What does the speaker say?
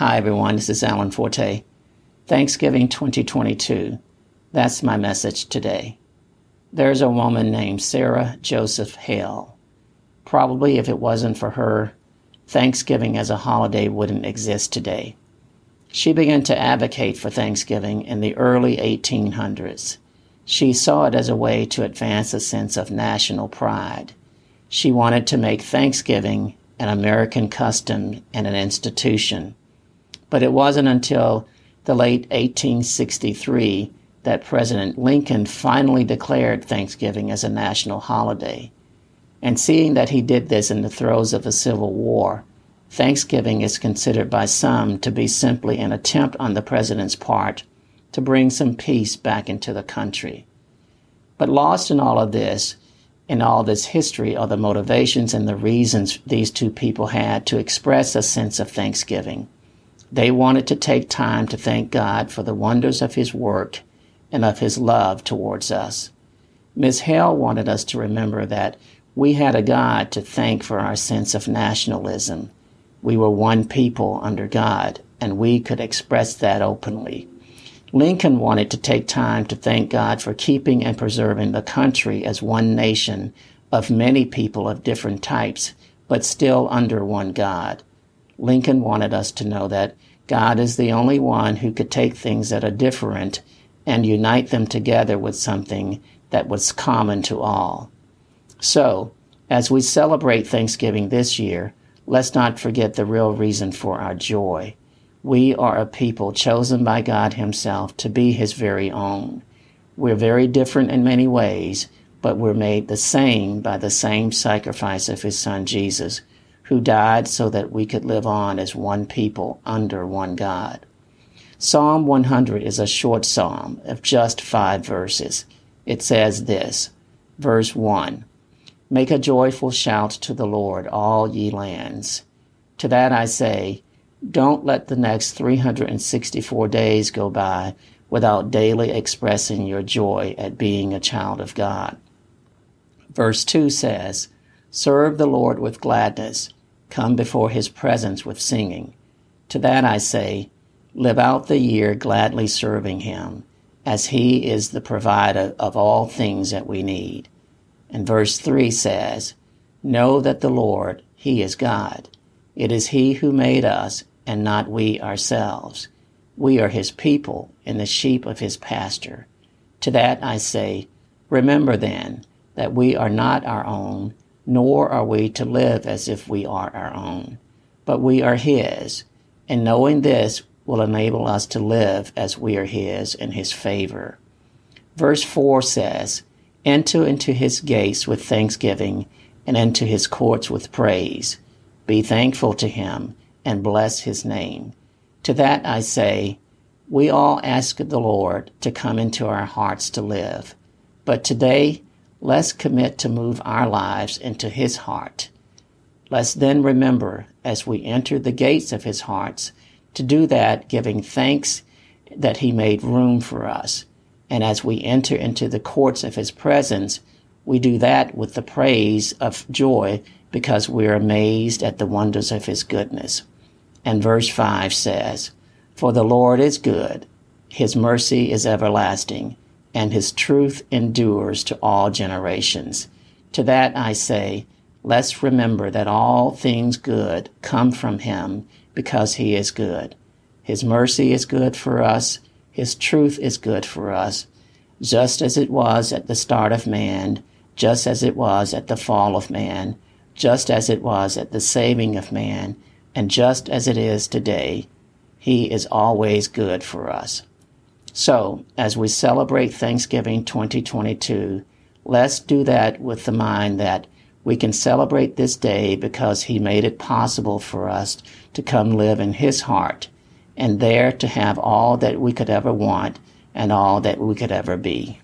Hi, everyone. This is Alan Forte. Thanksgiving 2022. That's my message today. There's a woman named Sarah Joseph Hale. Probably if it wasn't for her, Thanksgiving as a holiday wouldn't exist today. She began to advocate for Thanksgiving in the early 1800s. She saw it as a way to advance a sense of national pride. She wanted to make Thanksgiving an American custom and an institution. But it wasn't until the late 1863 that President Lincoln finally declared Thanksgiving as a national holiday. And seeing that he did this in the throes of a civil war, Thanksgiving is considered by some to be simply an attempt on the president's part to bring some peace back into the country. But lost in all of this, in all this history, are the motivations and the reasons these two people had to express a sense of thanksgiving. They wanted to take time to thank God for the wonders of His work and of His love towards us. Ms. Hale wanted us to remember that we had a God to thank for our sense of nationalism. We were one people under God, and we could express that openly. Lincoln wanted to take time to thank God for keeping and preserving the country as one nation of many people of different types, but still under one God. Lincoln wanted us to know that God is the only one who could take things that are different and unite them together with something that was common to all. So, as we celebrate Thanksgiving this year, let's not forget the real reason for our joy. We are a people chosen by God Himself to be His very own. We're very different in many ways, but we're made the same by the same sacrifice of His Son Jesus, who died so that we could live on as one people under one God. Psalm 100 is a short psalm of just five verses. It says this Verse 1 Make a joyful shout to the Lord, all ye lands. To that I say, don't let the next 364 days go by without daily expressing your joy at being a child of God. Verse 2 says, Serve the Lord with gladness come before his presence with singing. To that I say, live out the year gladly serving him, as he is the provider of all things that we need. And verse 3 says, Know that the Lord, he is God. It is he who made us, and not we ourselves. We are his people and the sheep of his pasture. To that I say, Remember then that we are not our own nor are we to live as if we are our own, but we are His, and knowing this will enable us to live as we are His in His favor. Verse 4 says, Enter into His gates with thanksgiving, and into His courts with praise. Be thankful to Him, and bless His name. To that I say, we all ask the Lord to come into our hearts to live. But today, Let's commit to move our lives into His heart. Let's then remember, as we enter the gates of His hearts, to do that giving thanks that He made room for us. And as we enter into the courts of His presence, we do that with the praise of joy because we're amazed at the wonders of His goodness. And verse 5 says, For the Lord is good, His mercy is everlasting and his truth endures to all generations. To that I say, let's remember that all things good come from him because he is good. His mercy is good for us. His truth is good for us, just as it was at the start of man, just as it was at the fall of man, just as it was at the saving of man, and just as it is today. He is always good for us. So, as we celebrate Thanksgiving 2022, let's do that with the mind that we can celebrate this day because He made it possible for us to come live in His heart and there to have all that we could ever want and all that we could ever be.